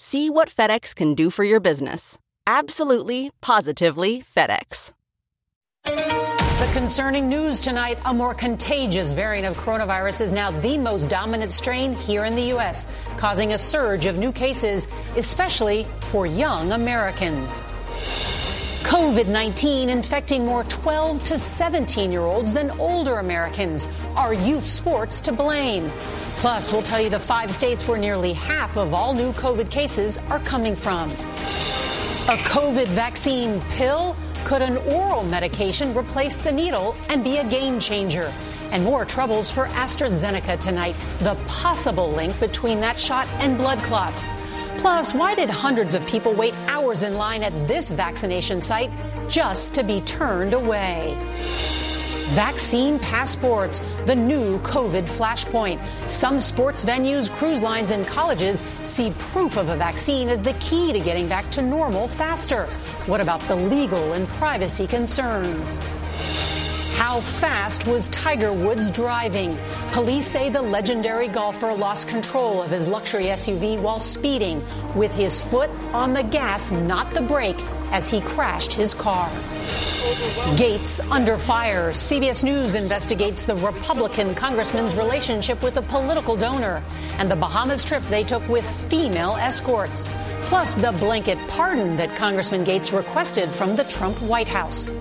See what FedEx can do for your business. Absolutely, positively FedEx. The concerning news tonight a more contagious variant of coronavirus is now the most dominant strain here in the U.S., causing a surge of new cases, especially for young Americans. COVID 19 infecting more 12 to 17 year olds than older Americans. Are youth sports to blame? Plus, we'll tell you the five states where nearly half of all new COVID cases are coming from. A COVID vaccine pill? Could an oral medication replace the needle and be a game changer? And more troubles for AstraZeneca tonight. The possible link between that shot and blood clots. Plus, why did hundreds of people wait hours in line at this vaccination site just to be turned away? Vaccine passports, the new COVID flashpoint. Some sports venues, cruise lines, and colleges see proof of a vaccine as the key to getting back to normal faster. What about the legal and privacy concerns? How fast was Tiger Woods driving? Police say the legendary golfer lost control of his luxury SUV while speeding, with his foot on the gas, not the brake, as he crashed his car. Gaetz under fire. CBS News investigates the Republican congressman's relationship with a political donor and the Bahamas trip they took with female escorts. Plus, the blanket pardon that Congressman Gaetz requested from the Trump White House.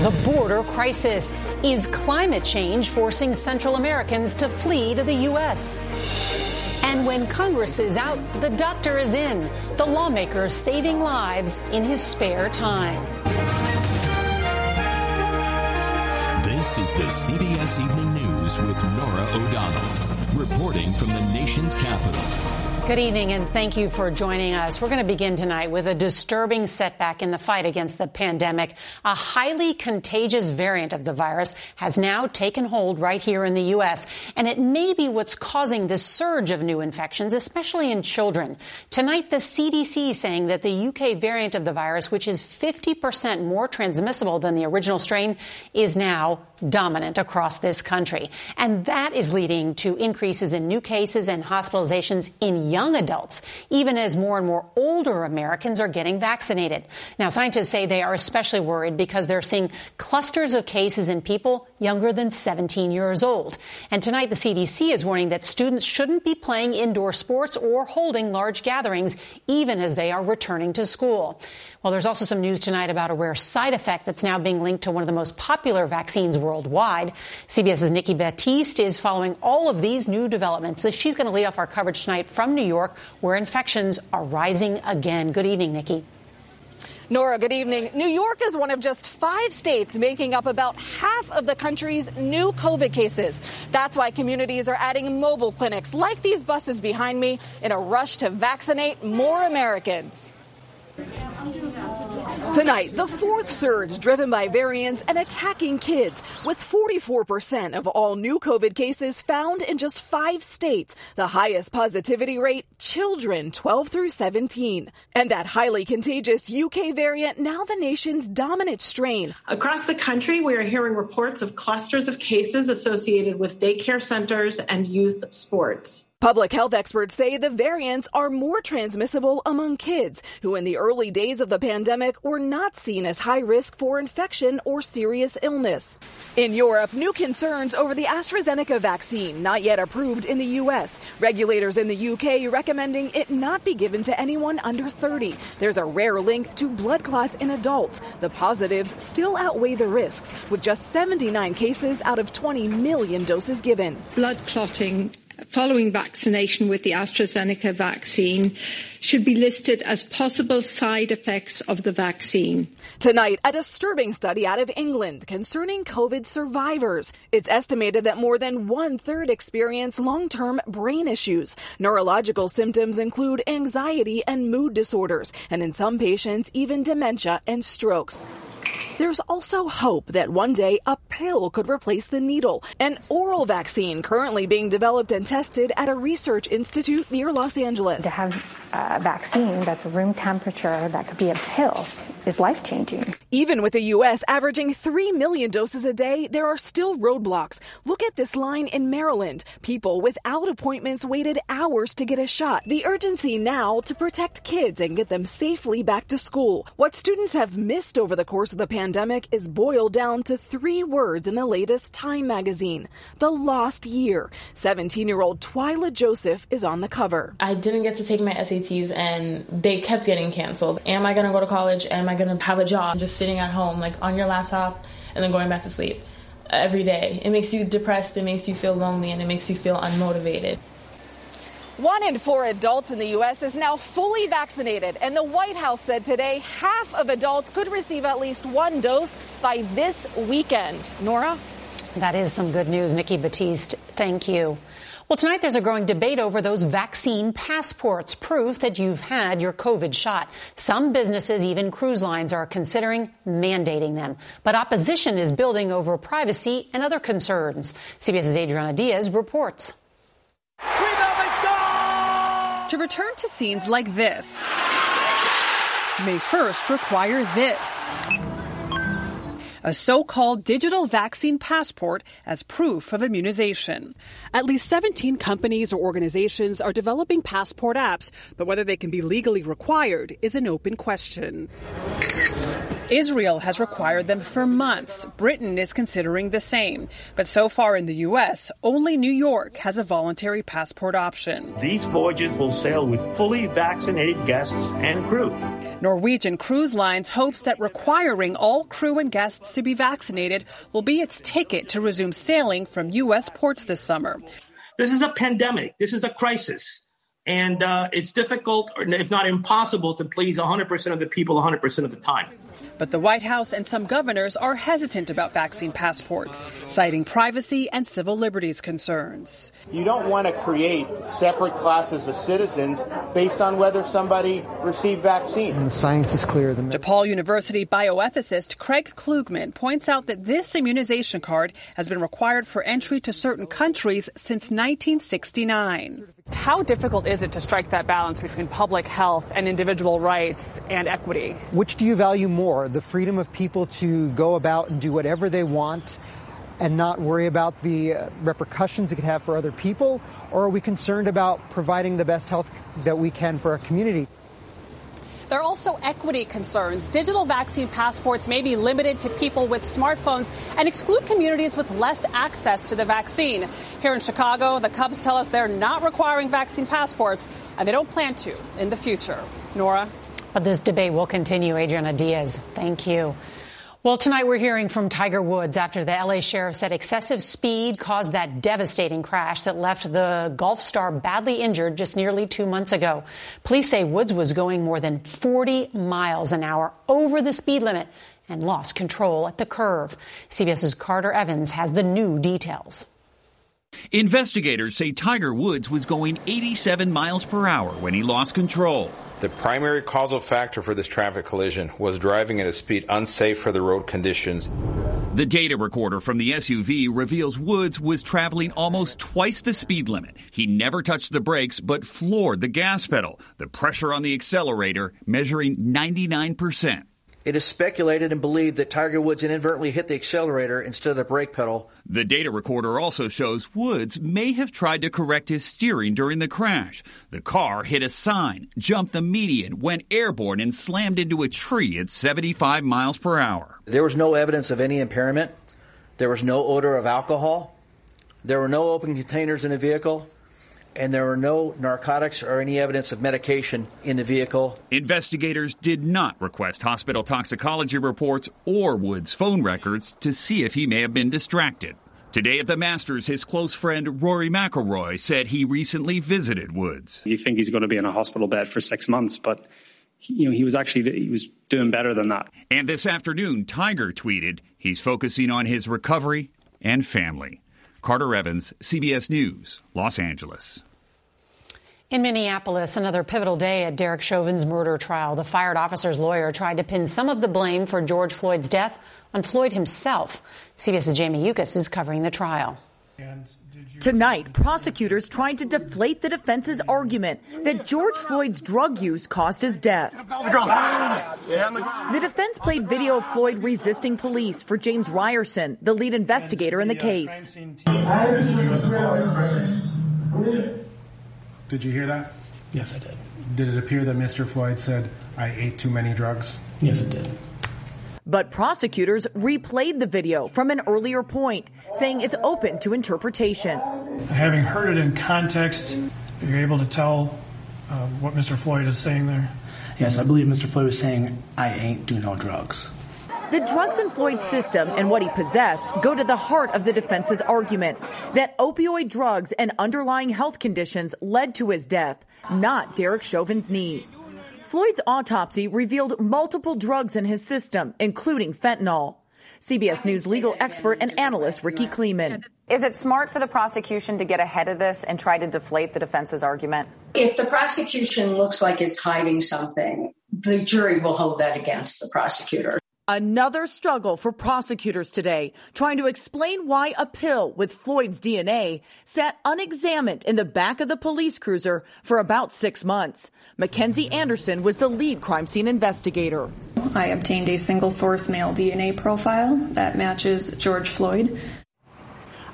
The border crisis. Is climate change forcing Central Americans to flee to the U.S.? And when Congress is out, the doctor is in. The lawmaker saving lives in his spare time. This is the CBS Evening News with Norah O'Donnell, reporting from the nation's capital. Good evening and thank you for joining us. We're going to begin tonight with a disturbing setback in the fight against the pandemic. A highly contagious variant of the virus has now taken hold right here in the U.S. And it may be what's causing this surge of new infections, especially in children. Tonight, the CDC saying that the UK variant of the virus, which is 50% more transmissible than the original strain, is now dominant across this country. And that is leading to increases in new cases and hospitalizations in young adults, even as more and more older Americans are getting vaccinated. Now, scientists say they are especially worried because they're seeing clusters of cases in people younger than 17 years old. And tonight, the CDC is warning that students shouldn't be playing indoor sports or holding large gatherings, even as they are returning to school. Well, there's also some news tonight about a rare side effect that's now being linked to one of the most popular vaccines. CBS's Nikki Battiste is following all of these new developments. She's going to lead off our coverage tonight from New York, where infections are rising again. Good evening, Nikki. Norah, good evening. New York is one of just five states making up about half of the country's new COVID cases. That's why communities are adding mobile clinics like these buses behind me in a rush to vaccinate more Americans. Tonight, the fourth surge driven by variants and attacking kids, with 44% of all new COVID cases found in just five states. The highest positivity rate, children 12 through 17. And that highly contagious UK variant, now the nation's dominant strain. Across the country, we are hearing reports of clusters of cases associated with daycare centers and youth sports. Public health experts say the variants are more transmissible among kids who in the early days of the pandemic were not seen as high risk for infection or serious illness. In Europe, new concerns over the AstraZeneca vaccine, not yet approved in the U.S. Regulators in the UK recommending it not be given to anyone under 30. There's a rare link to blood clots in adults. The positives still outweigh the risks, with just 79 cases out of 20 million doses given. Blood clotting following vaccination with the AstraZeneca vaccine should be listed as possible side effects of the vaccine. Tonight, a disturbing study out of England concerning COVID survivors. It's estimated that more than one third experience long term brain issues. Neurological symptoms include anxiety and mood disorders, and in some patients, even dementia and strokes. There's also hope that one day a pill could replace the needle. An oral vaccine currently being developed and tested at a research institute near Los Angeles. To have a vaccine that's room temperature that could be a pill is life changing. Even with the U.S. averaging 3 million doses a day, there are still roadblocks. Look at this line in Maryland. People without appointments waited hours to get a shot. The urgency now to protect kids and get them safely back to school. What students have missed over the course of the pandemic is boiled down to three words in the latest Time magazine the lost year. 17 year old Twyla Joseph is on the cover. I didn't get to take my SATs and they kept getting canceled. Am I going to go to college? Am I going to have a job? Just sitting at home, like on your laptop, and then going back to sleep every day. It makes you depressed, it makes you feel lonely, and it makes you feel unmotivated. One in four adults in the U.S. is now fully vaccinated, and the White House said today half of adults could receive at least one dose by this weekend. Norah? That is some good news, Nikki Battiste, Thank you. Well, tonight there's a growing debate over those vaccine passports, proof that you've had your COVID shot. Some businesses, even cruise lines, are considering mandating them. But opposition is building over privacy and other concerns. CBS's Adriana Diaz reports. To return to scenes like this may first require this a so-called digital vaccine passport as proof of immunization. At least 17 companies or organizations are developing passport apps, but whether they can be legally required is an open question. Israel has required them for months. Britain is considering the same. But so far in the U.S., only New York has a voluntary passport option. These voyages will sail with fully vaccinated guests and crew. Norwegian Cruise Lines hopes that requiring all crew and guests to be vaccinated will be its ticket to resume sailing from U.S. ports this summer. This is a pandemic. This is a crisis. And uh, it's difficult, if not impossible, to please 100% of the people 100% of the time. But the White House and some governors are hesitant about vaccine passports, citing privacy and civil liberties concerns. You don't want to create separate classes of citizens based on whether somebody received vaccine. And the science is clear. The DePaul University bioethicist Craig Klugman points out that this immunization card has been required for entry to certain countries since 1969. How difficult is it to strike that balance between public health and individual rights and equity? Which do you value more? The freedom of people to go about and do whatever they want and not worry about the uh, repercussions it could have for other people? Or are we concerned about providing the best health that we can for our community? There are also equity concerns. Digital vaccine passports may be limited to people with smartphones and exclude communities with less access to the vaccine. Here in Chicago, the Cubs tell us they're not requiring vaccine passports, and they don't plan to in the future. Norah? But this debate will continue. Adriana Diaz, thank you. Well, tonight we're hearing from Tiger Woods after the LA sheriff said excessive speed caused that devastating crash that left the golf star badly injured just nearly two months ago. Police say Woods was going more than 40 miles an hour over the speed limit and lost control at the curve. CBS's Carter Evans has the new details. Investigators say Tiger Woods was going 87 miles per hour when he lost control. The primary causal factor for this traffic collision was driving at a speed unsafe for the road conditions. The data recorder from the SUV reveals Woods was traveling almost twice the speed limit. He never touched the brakes but floored the gas pedal, the pressure on the accelerator measuring 99%. It is speculated and believed that Tiger Woods inadvertently hit the accelerator instead of the brake pedal. The data recorder also shows Woods may have tried to correct his steering during the crash. The car hit a sign, jumped the median, went airborne, and slammed into a tree at 75 miles per hour. There was no evidence of any impairment. There was no odor of alcohol. There were no open containers in the vehicle and there were no narcotics or any evidence of medication in the vehicle. Investigators did not request hospital toxicology reports or Wood's phone records to see if he may have been distracted. Today at the Masters, his close friend Rory McIlroy said he recently visited Woods. You think he's going to be in a hospital bed for six months, but you know he was actually he was doing better than that. And this afternoon, Tiger tweeted he's focusing on his recovery and family. Carter Evans, CBS News, Los Angeles. In Minneapolis, another pivotal day at Derek Chauvin's murder trial. The fired officer's lawyer tried to pin some of the blame for George Floyd's death on Floyd himself. CBS's Jamie Yuccas is covering the trial. Tonight, prosecutors tried to deflate the defense's argument that George Floyd's drug use caused his death. The defense played video of Floyd resisting police for James Reyerson, the lead investigator in the case. Did you hear that? Yes, I did. Did it appear that Mr. Floyd said, I ate too many drugs? Yes, it did. But prosecutors replayed the video from an earlier point, saying it's open to interpretation. Having heard it in context, you're able to tell uh, what Mr. Floyd is saying there? Yes, I believe Mr. Floyd was saying, I ain't do no drugs. The drugs in Floyd's system and what he possessed go to the heart of the defense's argument that opioid drugs and underlying health conditions led to his death, not Derek Chauvin's need. Floyd's autopsy revealed multiple drugs in his system, including fentanyl. CBS News legal expert and analyst Rikki Klieman. Is it smart for the prosecution to get ahead of this and try to deflate the defense's argument? If the prosecution looks like it's hiding something, the jury will hold that against the prosecutor. Another struggle for prosecutors today, trying to explain why a pill with Floyd's DNA sat unexamined in the back of the police cruiser for about six months. McKenzie Anderson was the lead crime scene investigator. I obtained a single source male DNA profile that matches George Floyd.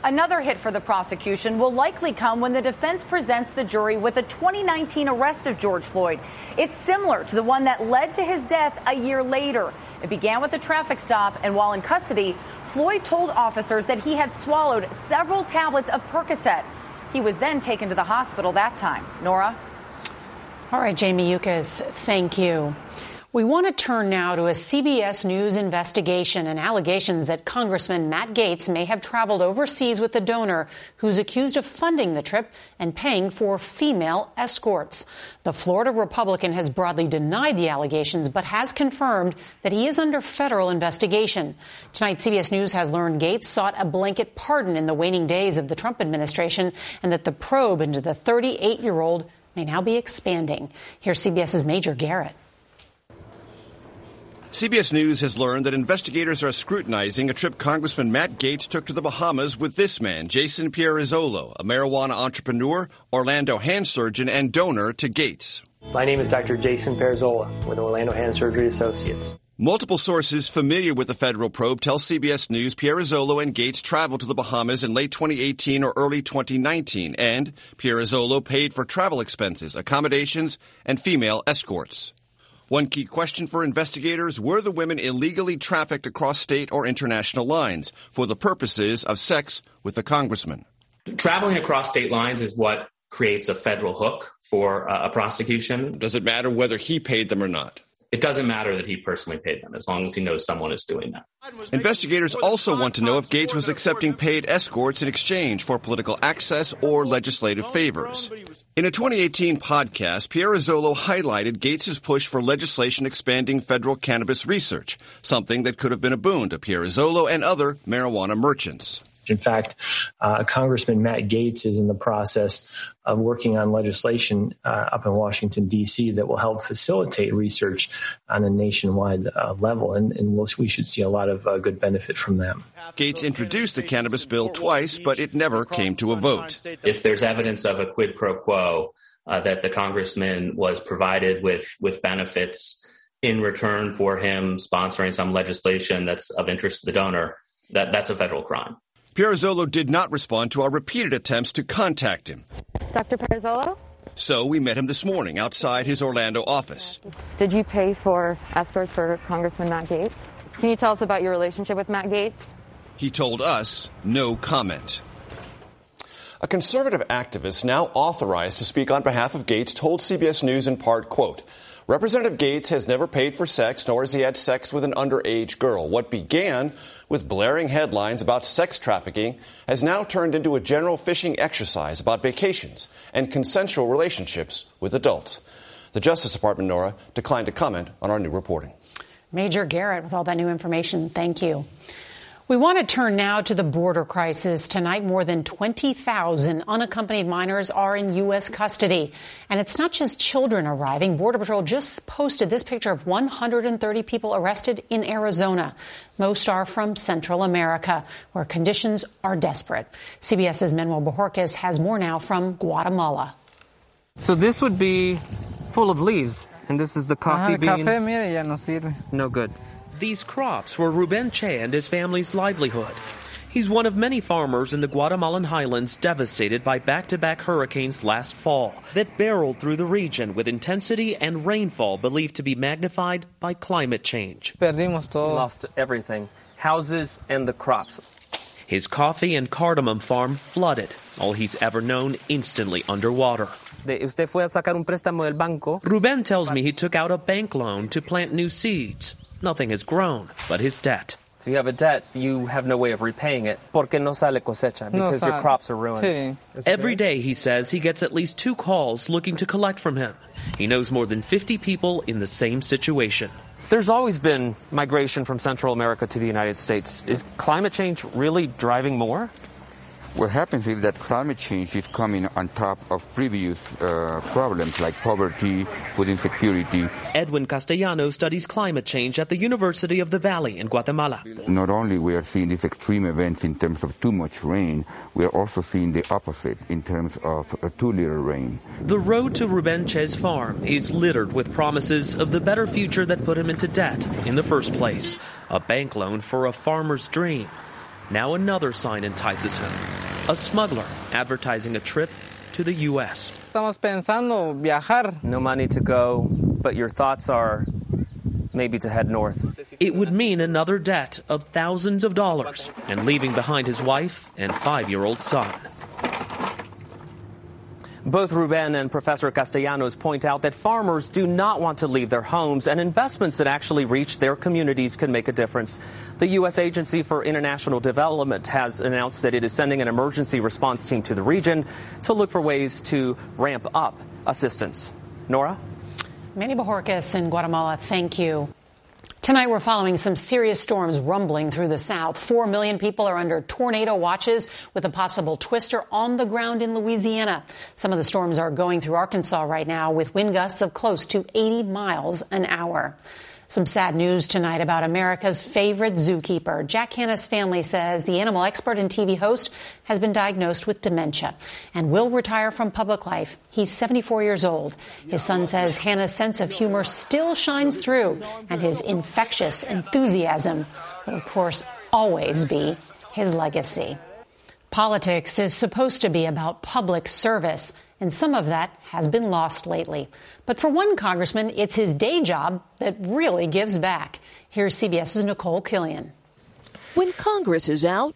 Another hit for the prosecution will likely come when the defense presents the jury with the 2019 arrest of George Floyd. It's similar to the one that led to his death a year later. It began with a traffic stop, and while in custody, Floyd told officers that he had swallowed several tablets of Percocet. He was then taken to the hospital that time. Norah? All right, Jamie Yuccas, thank you. We want to turn now to a CBS News investigation and allegations that Congressman Matt Gaetz may have traveled overseas with a donor who's accused of funding the trip and paying for female escorts. The Florida Republican has broadly denied the allegations, but has confirmed that he is under federal investigation. Tonight, CBS News has learned Gaetz sought a blanket pardon in the waning days of the Trump administration and that the probe into the 38 year old may now be expanding. Here's CBS's Major Garrett. CBS News has learned that investigators are scrutinizing a trip Congressman Matt Gaetz took to the Bahamas with this man, Jason Pirozzolo, a marijuana entrepreneur, Orlando hand surgeon, and donor to Gaetz. My name is Dr. Jason Pirozzolo with Orlando Hand Surgery Associates. Multiple sources familiar with the federal probe tell CBS News Pirozzolo and Gaetz traveled to the Bahamas in late 2018 or early 2019, and Pirozzolo paid for travel expenses, accommodations, and female escorts. One key question for investigators were the women illegally trafficked across state or international lines for the purposes of sex with the congressman? Traveling across state lines is what creates a federal hook for uh, a prosecution. Does it matter whether he paid them or not? It doesn't matter that he personally paid them as long as he knows someone is doing that. Investigators also want to know if Gaetz was accepting paid escorts in exchange for political access or legislative favors. In a 2018 podcast, Pirozzolo highlighted Gaetz's push for legislation expanding federal cannabis research, something that could have been a boon to Pirozzolo and other marijuana merchants. In fact, uh, Congressman Matt Gaetz is in the process of working on legislation uh, up in Washington, D.C. that will help facilitate research on a nationwide uh, level, and, and we'll, we should see a lot of uh, good benefit from that. Gaetz introduced the cannabis bill twice, but it never came to a vote. If there's evidence of a quid pro quo, uh, that the congressman was provided with, with benefits in return for him sponsoring some legislation that's of interest to the donor, that, that's a federal crime. Pirozzolo did not respond to our repeated attempts to contact him. Dr. Pirozzolo? So we met him this morning outside his Orlando office. Did you pay for escorts for Congressman Matt Gaetz? Can you tell us about your relationship with Matt Gaetz? He told us no comment. A conservative activist now authorized to speak on behalf of Gaetz told CBS News in part, quote, Representative Gaetz has never paid for sex, nor has he had sex with an underage girl. What began with blaring headlines about sex trafficking has now turned into a general fishing exercise about vacations and consensual relationships with adults. The Justice Department, Norah, declined to comment on our new reporting. Major Garrett with all that new information. Thank you. We want to turn now to the border crisis. Tonight, more than 20,000 unaccompanied minors are in U.S. custody. And it's not just children arriving. Border Patrol just posted this picture of 130 people arrested in Arizona. Most are from Central America, where conditions are desperate. CBS's Manuel Bojorquez has more now from Guatemala. So this would be full of leaves. And this is the coffee ah, bean. Café, mire, ya no sirve. No good. These crops were Ruben Che and his family's livelihood. He's one of many farmers in the Guatemalan highlands devastated by back to back hurricanes last fall that barreled through the region with intensity and rainfall believed to be magnified by climate change. Perdimos todo. Lost everything houses and the crops. His coffee and cardamom farm flooded, all he's ever known instantly underwater. Usted fue a sacar un préstamo del banco. Ruben tells me he took out a bank loan to plant new seeds. Nothing has grown but his debt. So you have a debt, you have no way of repaying it. Porque no sale cosecha, because no your crops are ruined. Sí. Every day, he says, he gets at least two calls looking to collect from him. He knows more than 50 people in the same situation. There's always been migration from Central America to the United States. Is climate change really driving more? What happens is that climate change is coming on top of previous uh, problems like poverty, food insecurity. Edwin Castellanos studies climate change at the University of the Valley in Guatemala. Not only we are seeing these extreme events in terms of too much rain, we are also seeing the opposite in terms of too little rain. The road to Ruben Che's farm is littered with promises of the better future that put him into debt in the first place. A bank loan for a farmer's dream. Now another sign entices him. A smuggler advertising a trip to the U.S. Estamos pensando viajar. No money to go, but your thoughts are maybe to head north. It would mean another debt of thousands of dollars and leaving behind his wife and five-year-old son. Both Ruben and Professor Castellanos point out that farmers do not want to leave their homes and investments that actually reach their communities can make a difference. The U.S. Agency for International Development has announced that it is sending an emergency response team to the region to look for ways to ramp up assistance. Norah? Manny Bojorquez in Guatemala, thank you. Tonight, we're following some serious storms rumbling through the south. Four million people are under tornado watches with a possible twister on the ground in Louisiana. Some of the storms are going through Arkansas right now with wind gusts of close to 80 miles an hour. Some sad news tonight about America's favorite zookeeper. Jack Hanna's family says the animal expert and TV host has been diagnosed with dementia and will retire from public life. He's 74 years old. His son says Hanna's sense of humor still shines through and his infectious enthusiasm will, of course, always be his legacy. Politics is supposed to be about public service, and some of that has been lost lately. But for one congressman, it's his day job that really gives back. Here's CBS's Nicole Killion. When Congress is out,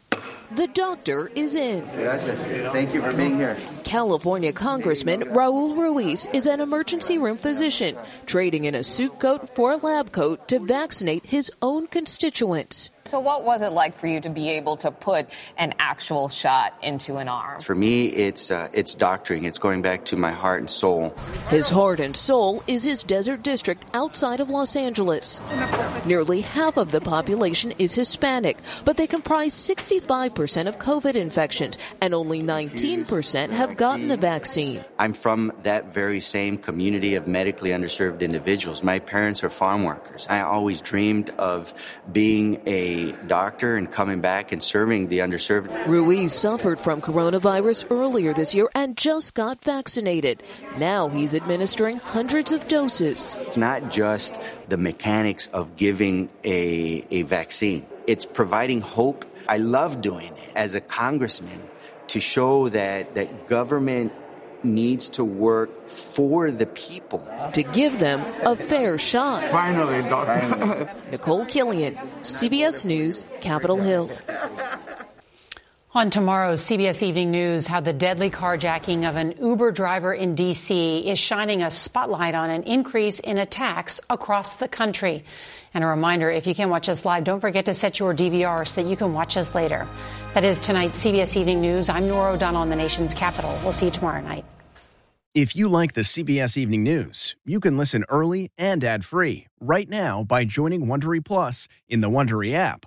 the doctor is in. Gracias. Thank you for being here. California Congressman Raul Ruiz is an emergency room physician, trading in a suit coat for a lab coat to vaccinate his own constituents. So, what was it like for you to be able to put an actual shot into an arm? For me, it's uh, it's doctoring. It's going back to my heart and soul. His heart and soul is his desert district outside of Los Angeles. Nearly half of the population is Hispanic, but they comprise 65% of COVID infections, and only 19% have gotten the vaccine. I'm from that very same community of medically underserved individuals. My parents are farm workers. I always dreamed of being a doctor and coming back and serving the underserved. Ruiz suffered from coronavirus earlier this year and just got vaccinated. Now he's administering hundreds of doses. It's not just the mechanics of giving a, a vaccine, it's providing hope. I love doing it as a congressman to show that, that government needs to work for the people. To give them a fair shot. Finally, doctor. Nicole Killion, CBS News, Capitol Hill. On tomorrow's CBS Evening News, how the deadly carjacking of an Uber driver in D.C. is shining a spotlight on an increase in attacks across the country. And a reminder, if you can't watch us live, don't forget to set your DVR so that you can watch us later. That is tonight's CBS Evening News. I'm Norah O'Donnell in the nation's capital. We'll see you tomorrow night. If you like the CBS Evening News, you can listen early and ad-free right now by joining Wondery Plus in the Wondery app